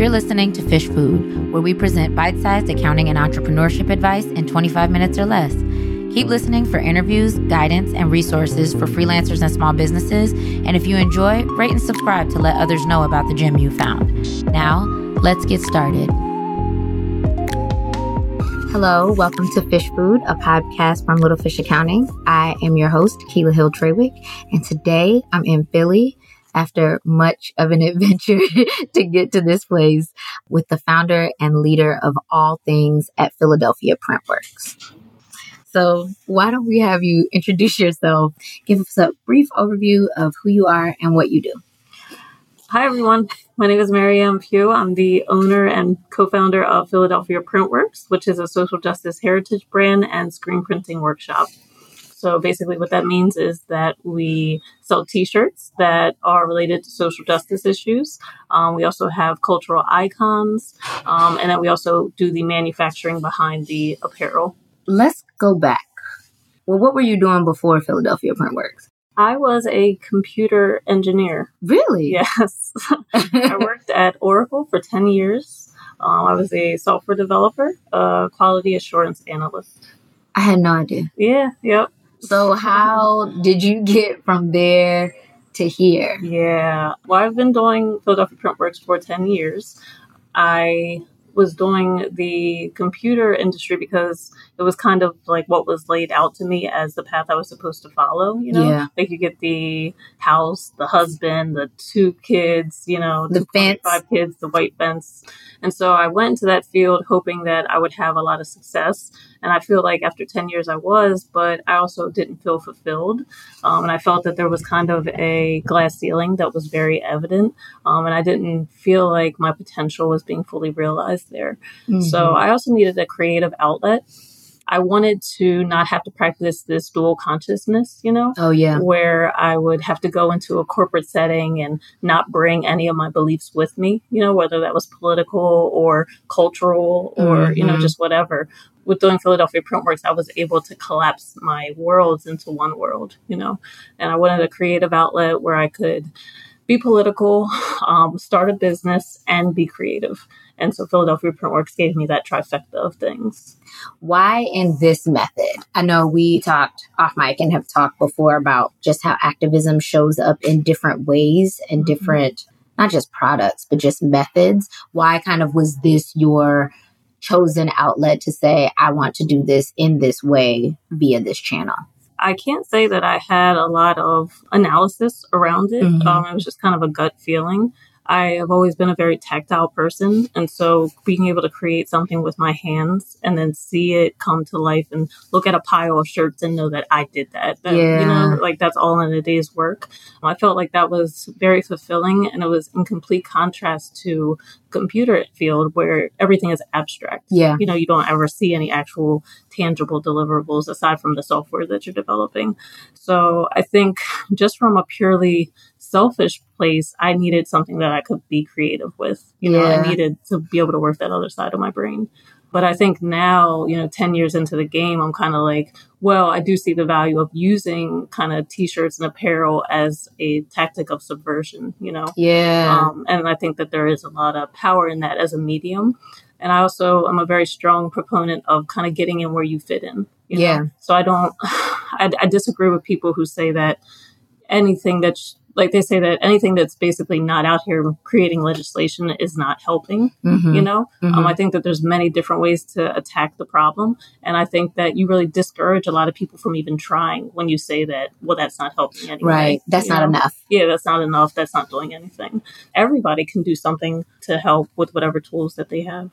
You're listening to Fish Food, where we present bite sized accounting and entrepreneurship advice in 25 minutes or less. Keep listening for interviews, guidance, and resources for freelancers and small businesses. And if you enjoy, rate and subscribe to let others know about the gem you found. Now, let's get started. Hello, welcome to Fish Food, a podcast from Little Fish Accounting. I am your host, Keela Hill Trawick, and today I'm in Philly after much of an adventure to get to this place with the founder and leader of all things at Philadelphia Printworks. So, why don't we have you introduce yourself? Give us a brief overview of who you are and what you do. Hi, everyone. My name is Maryam Pugh. I'm the owner and co founder of Philadelphia Printworks, which is a social justice heritage brand and screen printing workshop. So basically, what that means is that we sell T-shirts that are related to social justice issues. Um, we also have cultural icons, um, and then we also do the manufacturing behind the apparel. Let's go back. Well, what were you doing before Philadelphia Printworks? I was a computer engineer. Really? Yes. I worked at Oracle for 10 years. Um, I was a software developer, a quality assurance analyst. I had no idea. Yeah, yep. So how did you get from there to here? Yeah. Well, I've been doing Philadelphia Printworks for 10 years. I was doing the computer industry because it was kind of like what was laid out to me as the path I was supposed to follow, you know? Yeah. Like you get the house, the husband, the two kids, you know, The fence. five kids, the white fence. And so I went into that field hoping that I would have a lot of success. And I feel like after 10 years I was, but I also didn't feel fulfilled. Um, and I felt that there was kind of a glass ceiling that was very evident. Um, and I didn't feel like my potential was being fully realized there. So I also needed a creative outlet. I wanted to not have to practice this dual consciousness, you know? oh yeah. where I would have to go into a corporate setting and not bring any of my beliefs with me, you know, whether that was political or cultural or, you know, Mhm. just whatever. With doing Philadelphia Printworks, I was able to collapse my worlds into one world, you know, and I wanted a creative outlet where I could be political, um, start a business, and be creative. And so Philadelphia Printworks gave me that trifecta of things. Why in this method? I know we talked off mic and have talked before about just how activism shows up in different ways and Mhm. different, not just products, but just methods. Why kind of was this your chosen outlet to say, I want to do this in this way via this channel? I can't say that I had a lot of analysis around it. Mhm. Um, it was just kind of a gut feeling. I have always been a very tactile person. And so being able to create something with my hands and then see it come to life and look at a pile of shirts and know that I did that, that you know, like that's all in a day's work. I felt like that was very fulfilling and it was in complete contrast to computer field where everything is abstract Yeah. you know you don't ever see any actual tangible deliverables aside from the software that you're developing so i think just from a purely selfish place i needed something that i could be creative with you know Yeah. i needed to be able to work that other side of my brain but i think now you know 10 years into the game i'm kind of like well i do see the value of using kind of t-shirts and apparel as a tactic of subversion you know Yeah. um, and I think that there is a lot of power in that as a medium. And I also am a very strong proponent of kind of getting in where you fit in. you know? Yeah. So I don't, I, I disagree with people who say that anything that's like they say that anything that's basically not out here creating legislation is not helping. Mhm. You know, Mhm. um, I think that there's many different ways to attack the problem, and I think that you really discourage a lot of people from even trying when you say that. Well, that's not helping anyway. right. That's you not know? enough. yeah, that's not enough. That's not doing anything. Everybody can do something to help with whatever tools that they have.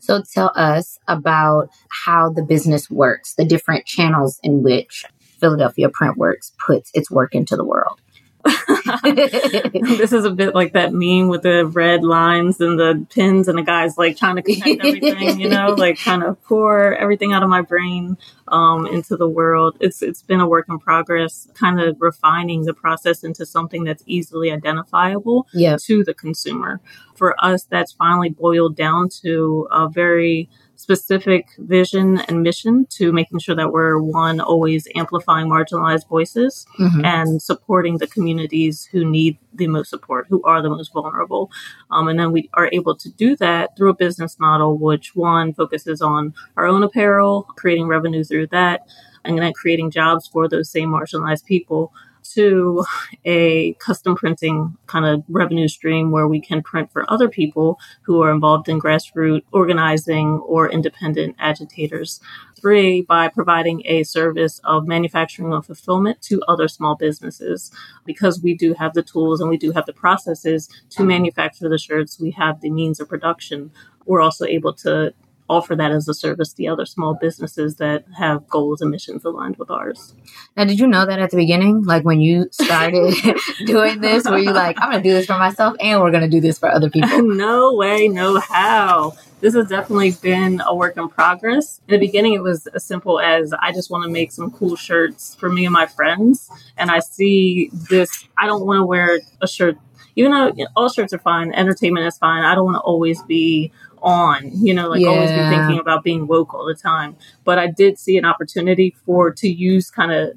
So tell us about how the business works, the different channels in which Philadelphia Printworks puts its work into the world. this is a bit like that meme with the red lines and the pins, and the guy's like trying to connect everything, you know, like trying to pour everything out of my brain um, into the world. It's it's been a work in progress, kind of refining the process into something that's easily identifiable to the consumer. For us, that's finally boiled down to a very specific vision and mission to making sure that we're one always amplifying marginalized voices mm-hmm. and supporting the communities who need the most support, who are the most vulnerable. Um, and then we are able to do that through a business model, which one focuses on our own apparel, creating revenue through that, and then creating jobs for those same marginalized people to a custom printing kind of revenue stream where we can print for other people who are involved in grassroots organizing or independent agitators. Three, by providing a service of manufacturing and fulfillment to other small businesses. Because we do have the tools and we do have the processes to manufacture the shirts, we have the means of production. We're also able to offer that as a service to other small businesses that have goals and missions aligned with ours. Now, did you know that at the beginning? Like when you started doing this, were you like, I'm going to do this for myself and we're going to do this for other people? no way, no how. This has definitely been a work in progress. In the beginning, it was as simple as I just want to make some cool shirts for me and my friends. And I see this, I don't want to wear a shirt even though you know, all shirts are fine, entertainment is fine. I don't want to always be on, you know, like yeah. always be thinking about being woke all the time. But I did see an opportunity for to use kind of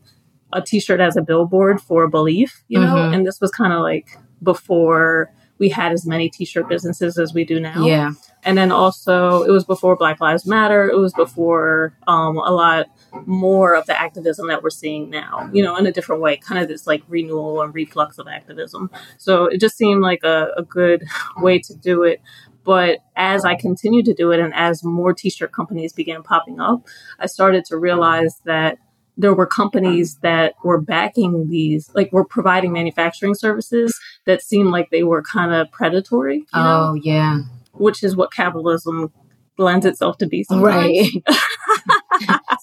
a t-shirt as a billboard for a belief, you know, mm-hmm. and this was kind of like before we had as many t-shirt businesses as we do now. Yeah. And then also it was before Black Lives Matter. It was before um, a lot more of the activism that we're seeing now, you know, in a different way, kind of this like renewal and reflux of activism. So it just seemed like a, a good way to do it. But as I continued to do it and as more t shirt companies began popping up, I started to realize that there were companies that were backing these, like were providing manufacturing services that seemed like they were kind of predatory. oh, know? yeah. Which is what capitalism lends itself to be sometimes. Right.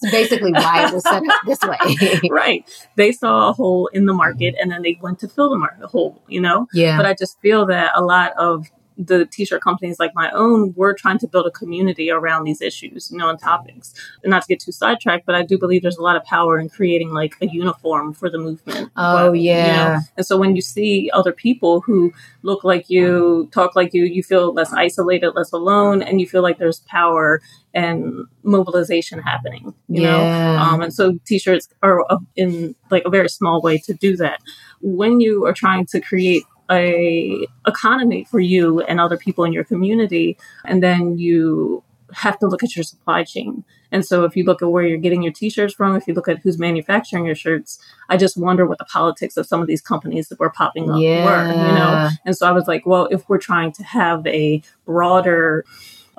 It's basically why it was set up this way. right. They saw a hole in the market and then they went to fill the market hole, you know? Yeah. But I just feel that a lot of the t-shirt companies like my own, we're trying to build a community around these issues, you know, and topics. And not to get too sidetracked, but I do believe there's a lot of power in creating like a uniform for the movement. Oh but, yeah. You know? And so when you see other people who look like you, talk like you, you feel less isolated, less alone, and you feel like there's power and mobilization happening. You yeah. know, um, and so t-shirts are in like a very small way to do that. When you are trying to create a economy for you and other people in your community and then you have to look at your supply chain and so if you look at where you're getting your t-shirts from if you look at who's manufacturing your shirts i just wonder what the politics of some of these companies that were popping up yeah. were you know and so i was like well if we're trying to have a broader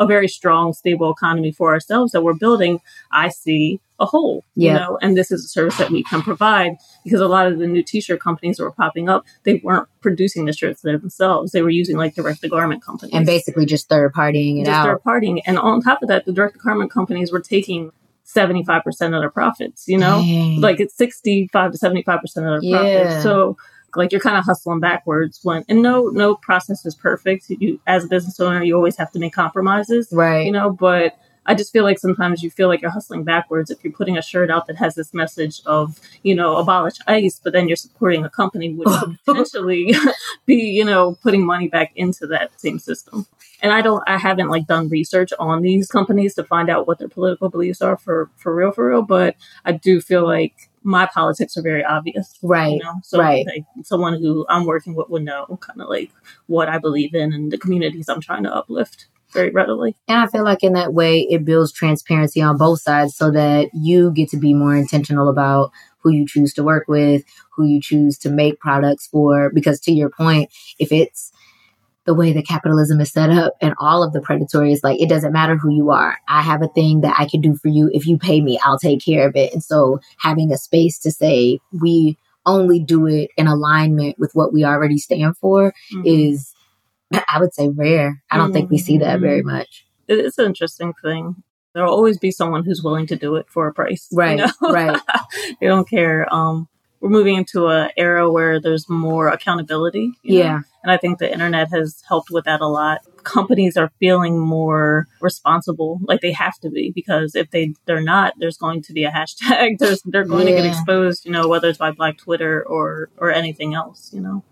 a very strong, stable economy for ourselves that we're building, I see a hole. Yeah. You know, and this is a service that we can provide because a lot of the new t-shirt companies that were popping up, they weren't producing the shirts themselves. They were using like direct to garment companies. And basically just third partying it just out. Third partying. And on top of that, the direct to garment companies were taking 75% of their profits, you know? Dang. Like it's 65 to 75% of their yeah. profits. So like you're kind of hustling backwards when and no no process is perfect you as a business owner you always have to make compromises right you know but I just feel like sometimes you feel like you're hustling backwards if you're putting a shirt out that has this message of, you know, abolish ICE, but then you're supporting a company which potentially be, you know, putting money back into that same system. And I don't, I haven't like done research on these companies to find out what their political beliefs are for, for real, for real. But I do feel like my politics are very obvious. Right. You know? So right. Like, someone who I'm working with would know kind of like what I believe in and the communities I'm trying to uplift very readily. And I feel like in that way it builds transparency on both sides so that you get to be more intentional about who you choose to work with, who you choose to make products for. Because to your point, if it's the way that capitalism is set up and all of the predatory is like it doesn't matter who you are i have a thing that i can do for you if you pay me i'll take care of it and so having a space to say we only do it in alignment with what we already stand for mm-hmm. is i would say rare i don't mm-hmm. think we see that very mm-hmm. much it's an interesting thing there'll always be someone who's willing to do it for a price right you know? right they don't care um we're moving into an era where there's more accountability. yeah. Know? And I think the internet has helped with that a lot. Companies are feeling more responsible, like they have to be, because if they they're not, there's going to be a hashtag. There's they're going yeah. to get exposed, you know, whether it's by Black Twitter or or anything else, you know.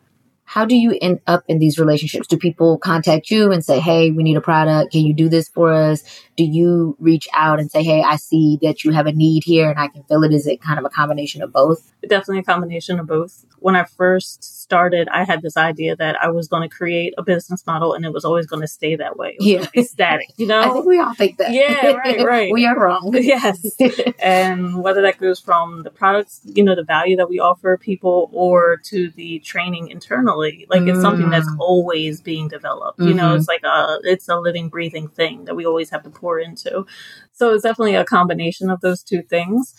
How do you end up in these relationships? Do people contact you and say, Hey, we need a product. Can you do this for us? Do you reach out and say, Hey, I see that you have a need here and I can fill it? Is it kind of a combination of both? Definitely a combination of both. When I first started, I had this idea that I was going to create a business model and it was always going to stay that way. yeah. static, you know? I think we all think that. Yeah, right, right. we are wrong. yes. and whether that goes from the products, you know, the value that we offer people or to the training internally like it's something that's mm. always being developed. Mm-hmm. You know, it's mm-hmm. like a it's a living, breathing thing that we always have to pour into. So it's definitely a combination of those two things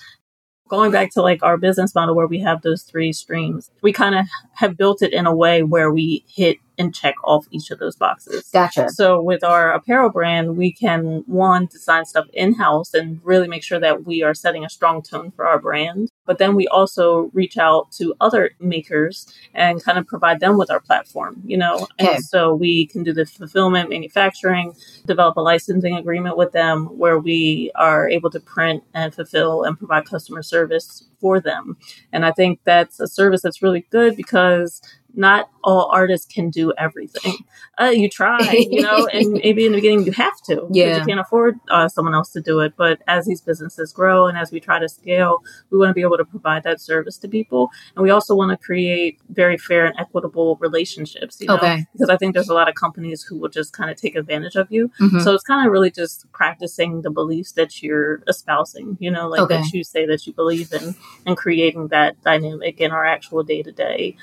going back to like our business model where we have those three streams, we kind of have built it in a way where we hit and check off each of those boxes. Gotcha. So with our apparel brand, we can one design stuff in house and really make sure that we are setting a strong tone for our brand. But then we also reach out to other makers and kind of provide them with our platform, you know. Okay. And so we can do the fulfillment, manufacturing, develop a licensing agreement with them where we are able to print and fulfill and provide customer service for them. And I think that's a service that's really good because not all artists can do everything. Uh, you try, you know, and maybe in the beginning you have to. Yeah. You can't afford uh, someone else to do it. But as these businesses grow and as we try to scale, we want to be able to provide that service to people. And we also want to create very fair and equitable relationships, you know, okay. because I think there's a lot of companies who will just kind of take advantage of you. Mm-hmm. So it's kind of really just practicing the beliefs that you're espousing, you know, like okay. that you say that you believe in and creating that dynamic in our actual day to day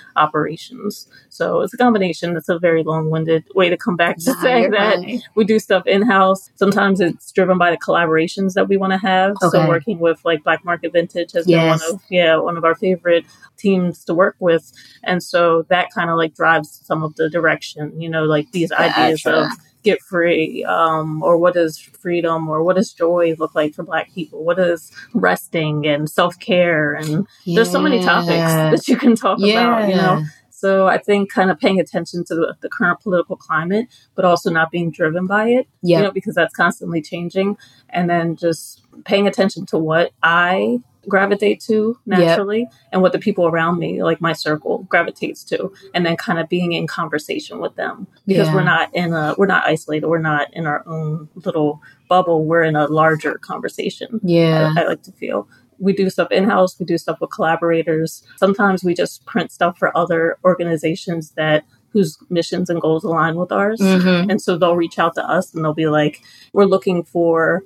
So it's a combination. It's a very long winded way to come back to say that right. we do stuff in house. Sometimes it's driven by the collaborations that we want to have. Okay. So working with like Black Market Vintage has yes. been one of yeah one of our favorite teams to work with, and so that kind of like drives some of the direction. You know, like these gotcha. ideas of get free um, or what does freedom or what does joy look like for black people what is resting and self-care and yeah. there's so many topics that you can talk yeah. about you know so I think kind of paying attention to the, the current political climate, but also not being driven by it, yeah. you know, because that's constantly changing. And then just paying attention to what I gravitate to naturally yep. and what the people around me, like my circle, gravitates to. And then kind of being in conversation with them because yeah. we're not in a, we're not isolated. We're not in our own little bubble. We're in a larger conversation. Yeah. I, I like to feel we do stuff in house, we do stuff with collaborators. Sometimes we just print stuff for other organizations that whose missions and goals align with ours. Mm-hmm. And so they'll reach out to us and they'll be like, we're looking for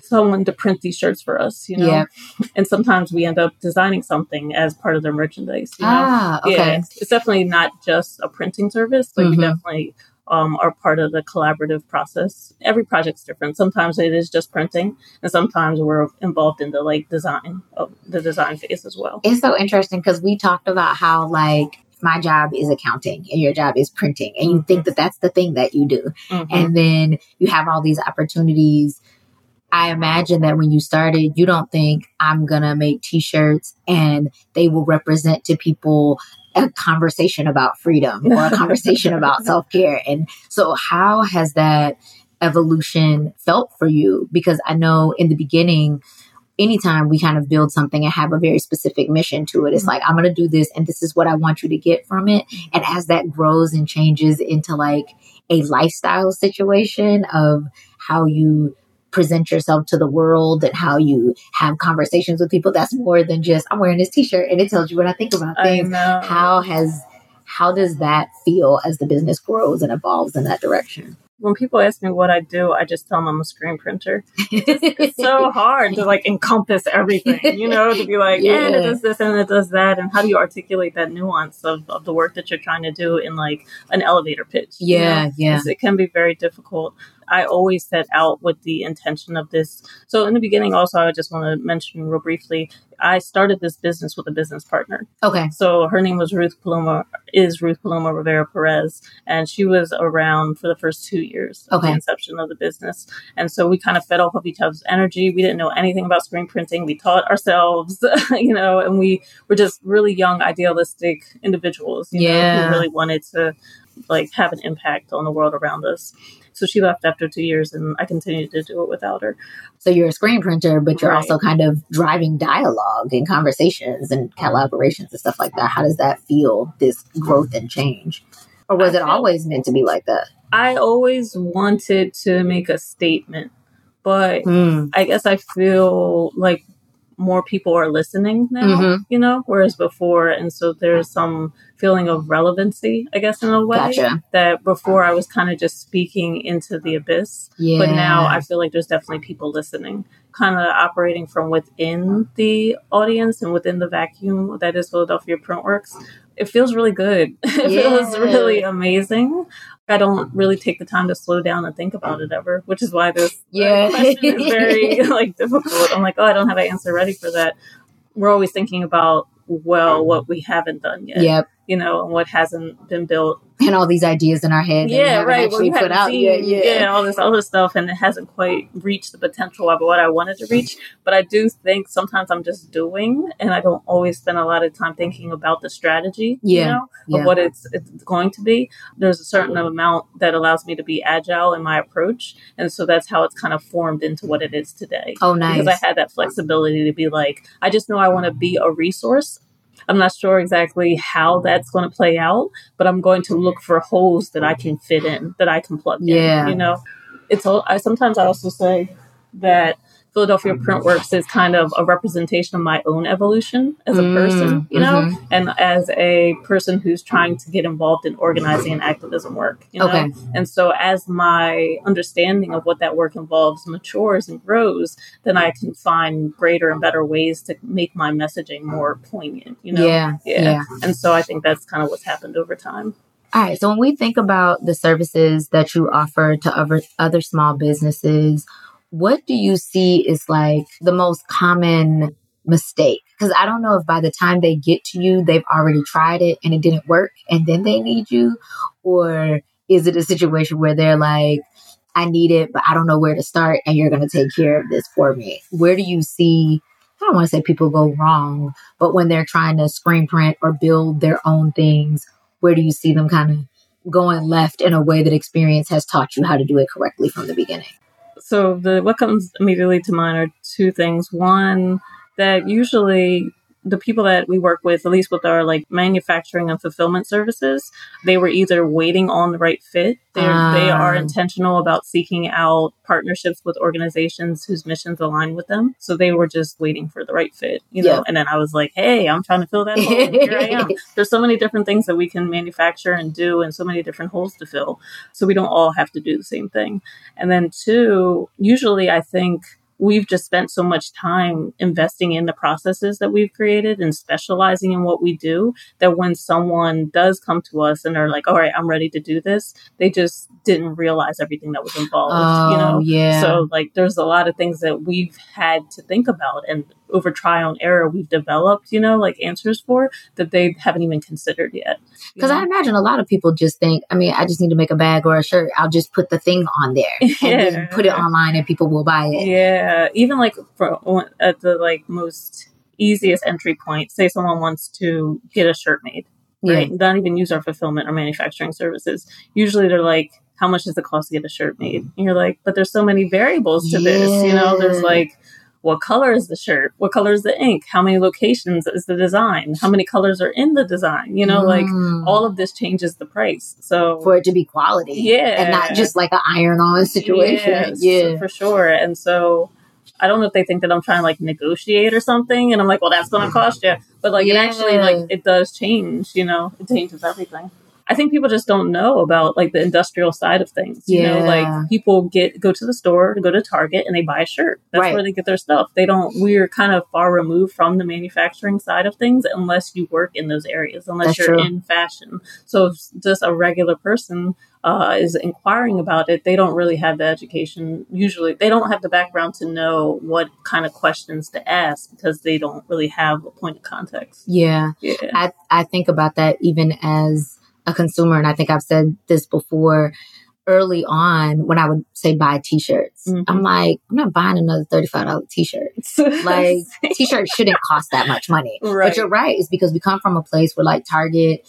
someone to print these shirts for us, you know? Yeah. And sometimes we end up designing something as part of their merchandise. You know? Ah, okay. Yeah, it's definitely not just a printing service. Like mm-hmm. we definitely um, are part of the collaborative process. Every project's different. Sometimes it is just printing, and sometimes we're involved in the like design of the design phase as well. It's so interesting because we talked about how like my job is accounting and your job is printing, and you mm-hmm. think that that's the thing that you do, mm-hmm. and then you have all these opportunities. I imagine that when you started, you don't think I'm gonna make t-shirts and they will represent to people a conversation about freedom or a conversation about self care. And so, how has that evolution felt for you? Because I know in the beginning, anytime we kind of build something and have a very specific mission to it, it's mm-hmm. like, I'm going to do this and this is what I want you to get from it. And as that grows and changes into like a lifestyle situation of how you present yourself to the world and how you have conversations with people. That's more than just I'm wearing this t-shirt and it tells you what I think about things. How has how does that feel as the business grows and evolves in that direction? when people ask me what I do, I just tell them I'm a screen printer. It's, it's so hard to like encompass everything, you know, to be like, yeah, and it does this and it does that. And how do you articulate that nuance of, of the work that you're trying to do in like an elevator pitch? Yeah, you know? yeah. It can be very difficult. I always set out with the intention of this. So in the beginning, also, I just want to mention real briefly, I started this business with a business partner. Okay. So her name was Ruth Paloma, is Ruth Paloma Rivera Perez, and she was around for the first two years of okay. the inception of the business. And so we kind of fed off of each other's energy. We didn't know anything about screen printing. We taught ourselves, you know, and we were just really young, idealistic individuals, you yeah. know, who really wanted to like have an impact on the world around us. So she left after two years, and I continued to do it without her. So you're a screen printer, but you're Right. also kind of driving dialogue and conversations and collaborations and stuff like that. How does that feel, this growth and change? Or was I it always meant to be like that? I always wanted to make a statement, but Hmm. I guess I feel like more people are listening now, Mhm. you know, whereas before, and so there's some feeling of relevancy, I guess, in a way Gotcha. that before I was kind of just speaking into the abyss, Yeah. but now I feel like there's definitely people listening, kind of operating from within the audience and within the vacuum that is Philadelphia Printworks. It feels really good. it feels really amazing. I don't really take the time to slow down and think about it ever, which is why this uh, Yeah. question is very like difficult. I'm like, oh, I don't have an answer ready for that. We're always thinking about well what we haven't done yet, Yep. You know, and what hasn't been built And all these ideas in our head yeah, right. Well, actually put out seen, yet. Yeah. yeah, all this other stuff, and it hasn't quite reached the potential of what I wanted to reach. But I do think sometimes I'm just doing, and I don't always spend a lot of time thinking about the strategy, Yeah, you know, yeah. of what it's it's going to be. There's a certain amount that allows me to be agile in my approach, and so that's how it's kind of formed into what it is today Oh, nice. because I had that flexibility to be like, I just know I want to be a resource. I'm not sure exactly how that's going to play out, but I'm going to look for holes that I can fit in, that I can plug Yeah. in. You know, it's. I sometimes I also say that Philadelphia Printworks is kind of a representation of my own evolution as a Mm, person. You know, mhm. and as a person who's trying to get involved in organizing and activism work. You know, Okay. and so as my understanding of what that work involves matures and grows, then I can find greater and better ways to make my messaging more poignant, you know? yeah. Yeah. yeah. And so I think that's kind of what's happened over time. All right. So when we think about the services that you offer to other other small businesses, what do you see is like the most common mistake? Because I don't know if by the time they get to you, they've already tried it and it didn't work, and then they need you, or is it a situation where they're like, "I need it, but I don't know where to start, and you're going to take care of this for me." Where do you see? I don't want to say people go wrong, but when they're trying to screen print or build their own things, where do you see them kind of going left in a way that experience has taught you how to do it correctly from the beginning? So the what comes immediately to mind are two things. One, that usually the people that we work with, at least with our like manufacturing and fulfillment services, they were either waiting on the right fit. They're, they are Ah. intentional about seeking out partnerships with organizations whose missions align with them. So they were just waiting for the right fit, you know. Yeah. And then I was like, hey, I'm trying to fill that hole. Here I am. There's so many different things that we can manufacture and do, and so many different holes to fill. So we don't all have to do the same thing. And then two, usually I think we've just spent so much time investing in the processes that we've created and specializing in what we do that when someone does come to us and they're like, all right, I'm ready to do this, they just didn't realize everything that was involved, you oh, know? Oh, yeah. So like there's a lot of things that we've had to think about and over trial and error we've developed, you know, like answers for that they haven't even considered yet. Because I imagine a lot of people just think, I mean, I just need to make a bag or a shirt. I'll just put the thing on there and then put it online and people will buy it. Yeah, even like for at the like most easiest entry point, say someone wants to get a shirt made, Yeah. right? Not even use our fulfillment or manufacturing services. Usually they're like, how much does it cost to get a shirt made? And you're like, but there's so many variables to this, you know, there's like what color is the shirt? What color is the ink? How many locations is the design? How many colors are in the design? You know, like Mm. all of this changes the price. So for it to be quality. Yeah. And not just like an iron on situation. Yes, yeah. for sure. And so I don't know if they think that I'm trying to like negotiate or something, and I'm like, well, that's going to cost you. But like, it actually like it does change. You know, it changes everything. I think people just don't know about like the industrial side of things. You know, Yeah. like people get go to the store, go to Target, and they buy a shirt. That's Right. where they get their stuff. They don't. We're kind of far removed from the manufacturing side of things, unless you work in those areas, unless That's you're true. in fashion. So if just a regular person uh, is inquiring about it, they don't really have the education. Usually, they don't have the background to know what kind of questions to ask because they don't really have a point of context. Yeah. Yeah. I, I think about that even as a consumer, and I think I've said this before early on when I would say buy t shirts. Mhm. I'm like, I'm not buying another $35 t shirt. Like, t shirts shouldn't cost that much money. Right. But you're right. It's because we come from a place where, like, Target,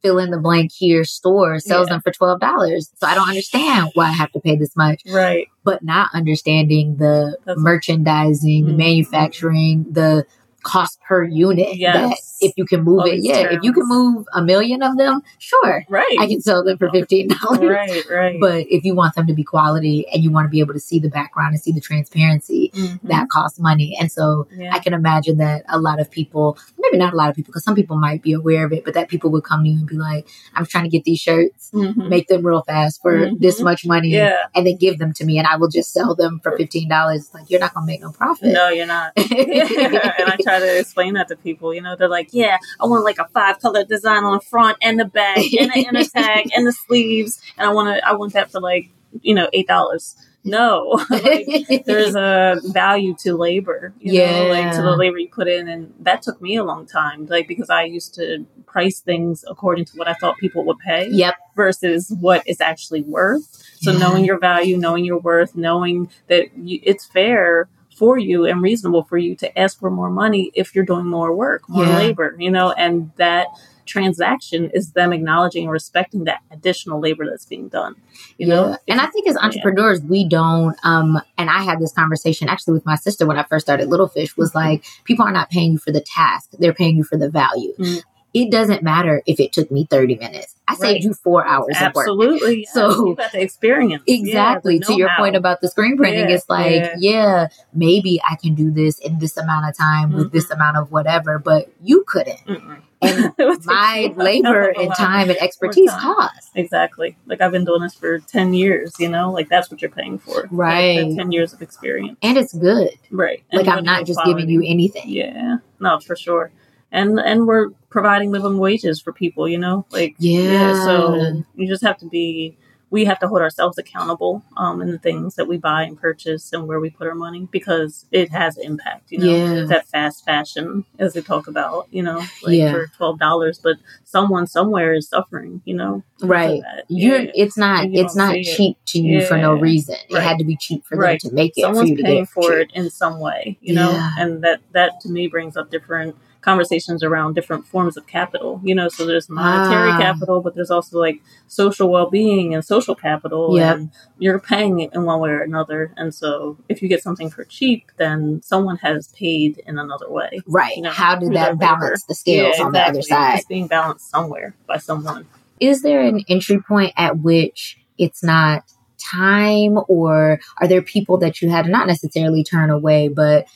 fill in the blank here store sells Yeah. them for twelve dollars. So I don't understand why I have to pay this much. Right. But not understanding the That's- merchandising, the Mhm. manufacturing, the cost per unit. Yes. if you can move All it, yeah. If you can move a million of them, sure. Right. I can sell them for fifteen dollars. right. Right. But if you want them to be quality and you want to be able to see the background and see the transparency, Mhm. that costs money. And so Yeah. I can imagine that a lot of people, maybe not a lot of people, because some people might be aware of it, but that people would come to you and be like, I'm trying to get these shirts, Mhm. make them real fast for Mhm. this much money, Yeah. and then give them to me, and I will just sell them for $15. Like, you're not going to make no profit. No, you're not. And I try to explain that to people. You know, they're like, yeah, I want like a five color design on the front and the back and the inner tag and the sleeves. And I want to, I want that for like, you know, $8. No, like, there's a value to labor, you know, like to the labor you put in. And that took me a long time, like, because I used to price things according to what I thought people would pay yep. versus what it's actually worth. So Yeah. knowing your value, knowing your worth, knowing that you, it's fair for you and reasonable for you to ask for more money if you're doing more work, more Yeah. labor, you know, and that transaction is them acknowledging and respecting that additional labor that's being done. You know, And I think as Yeah. entrepreneurs, we don't, um, and I had this conversation actually with my sister when I first started Little Fish was Mm-hmm. like, people are not paying you for the task. They're paying you for the value. Mm. It doesn't matter if it took me 30 minutes. I Right. saved you four hours of work. absolutely. yes. So- you got the experience. Yeah, Exactly. to your point about the screen printing, Yeah, it's like, yeah. yeah. maybe I can do this in this amount of time with this Mhm. amount of whatever, but you couldn't. Mm-mm. And It would take my labor hell of a and time and expertise cost. Exactly. Like I've been doing this for 10 years, you know, like that's what you're paying for. Right. that 10 years of experience. And it's good. Right. Like I'm not just quality. giving you anything. Yeah. No, for sure. And and we're providing living wages for people, you know? Like Yeah. so you just have to be we have to hold ourselves accountable um in the things that we buy and purchase and where we put our money because it has impact, you know. Yeah. That fast fashion as we talk about, you know, like Yeah. for twelve dollars, but someone somewhere is suffering, you know. Right. You're Yeah. it's not You it's not see it. cheap to you for no Yeah. reason. It had to be cheap for Right. them to make it for someone's you to paying for cheap. it in some way you know Yeah. and that that to me brings up different conversations around different forms of capital you know so there's monetary Ah. capital but there's also like social well-being and social capital Yep. and you're paying it in one way or another and so if you get something for cheap then someone has paid in another way Right. you know, How did that balance the scales Yeah, on the other side? it's being balanced somewhere by someone Is there an entry point at which it's not time or are there people that you had not necessarily turn away, but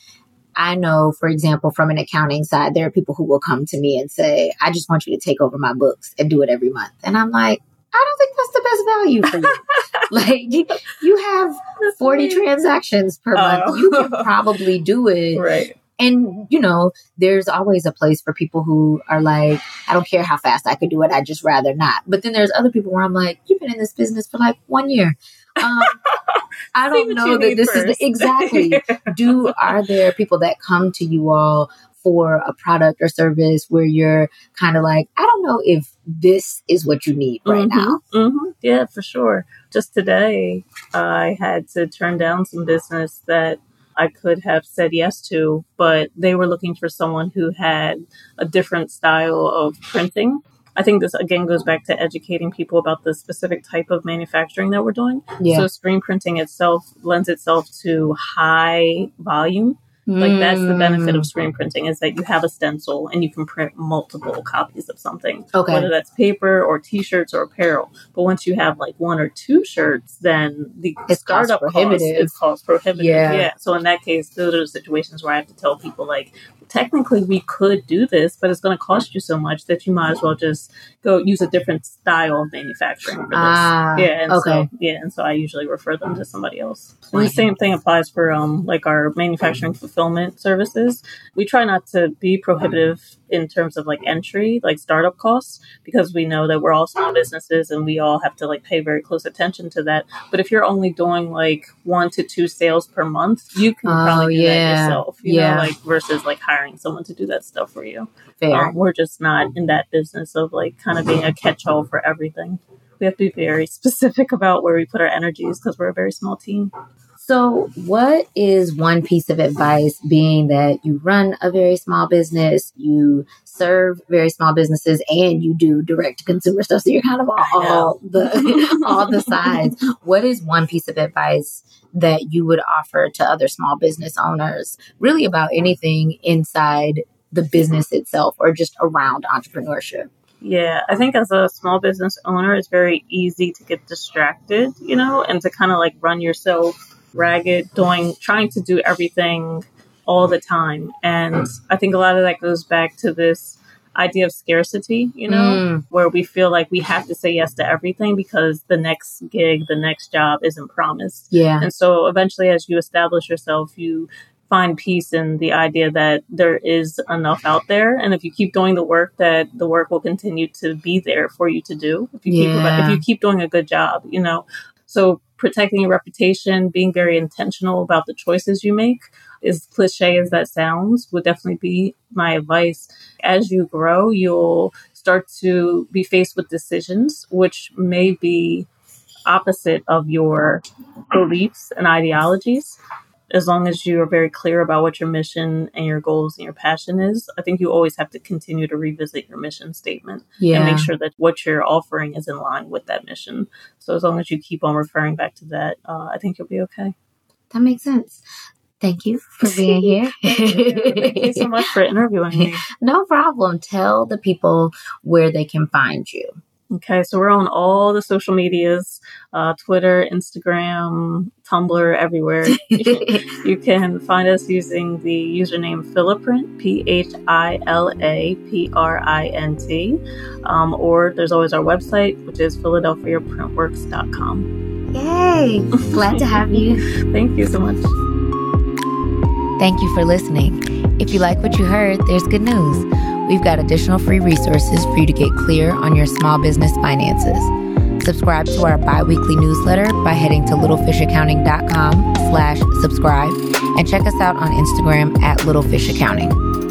I know, for example, from an accounting side, there are people who will come to me and say, I just want you to take over my books and do it every month. And I'm like, I don't think that's the best value for you. like, you, have 40 transactions per month. Oh. You can probably do it. right And, you know, there's always a place for people who are like, I don't care how fast I could do it. I'd just rather not. But then there's other people where I'm like, you've been in this business for like one year. Um, I don't know that this is the, exactly. Do are there people that come to you all for a product or service where you're kind of like, I don't know if this is what you need right now. hmm Yeah, for sure. Just today, I had to turn down some business that I could have said yes to, but they were looking for someone who had a different style of printing. I think this again goes back to educating people about the specific type of manufacturing that we're doing. Yeah. So, screen printing itself lends itself to high volume. Mm. Like that's the benefit of screen printing is that you have a stencil and you can print multiple copies of something. Okay. Whether that's paper or t-shirts or apparel. But once you have like one or two shirts, then the It's cost startup cost prohibitive. is cost prohibitive. Yeah. So in that case, those are the situations where I have to tell people like technically we could do this, but it's going to cost you so much that you might as well just go use a different style of manufacturing for this. Ah, yeah. And okay. so yeah, and so I usually refer them to somebody else. And the same thing applies for um like our manufacturing fulfillment services. We try not to be prohibitive in terms of like entry, like startup costs, because we know that we're all small businesses and we all have to like pay very close attention to that. But if you're only doing like one to two sales per month, you can Oh, probably do yeah. that yourself. You Yeah. know, like versus like hiring someone to do that stuff for you. Fair. Um, we're just not in that business of like kind of being a catch-all for everything. We have to be very specific about where we put our energies because we're a very small team. So, what is one piece of advice being that you run a very small business, you serve very small businesses, and you do direct to consumer stuff? So, you're kind of all, all the all the sides. What is one piece of advice that you would offer to other small business owners, really about anything inside the business itself or just around entrepreneurship? Yeah, I think as a small business owner, it's very easy to get distracted, you know, and to kind of like run yourself ragged, doing, trying to do everything all the time. And I think a lot of that goes back to this idea of scarcity, you know, mm. where we feel like we have to say yes to everything because the next gig, the next job isn't promised. Yeah. And so eventually, as you establish yourself, you find peace in the idea that there is enough out there and if you keep doing the work that the work will continue to be there for you to do if you yeah. keep if you keep doing a good job you know so protecting your reputation being very intentional about the choices you make. As cliche as that sounds would definitely be my advice. As you grow you'll start to be faced with decisions which may be opposite of your beliefs and ideologies as long as you are very clear about what your mission and your goals and your passion is, I think you always have to continue to revisit your mission statement yeah. and make sure that what you're offering is in line with that mission. So as long as you keep on referring back to that, uh, I think you'll be okay. That makes sense. Thank you for being here. Thank you so much for interviewing me. No problem. Tell the people where they can find you. Okay, so we're on all the social medias uh, Twitter, Instagram, Tumblr, everywhere. you can find us using the username Philaprint, P H I L A P R I N T. Um, or there's always our website, which is PhiladelphiaPrintworks.com. Yay! Glad to have you. Thank you so much. Thank you for listening. If you like what you heard, there's good news we've got additional free resources for you to get clear on your small business finances. Subscribe to our bi-weekly newsletter by heading to littlefishaccounting.com slash subscribe and check us out on Instagram at littlefishaccounting.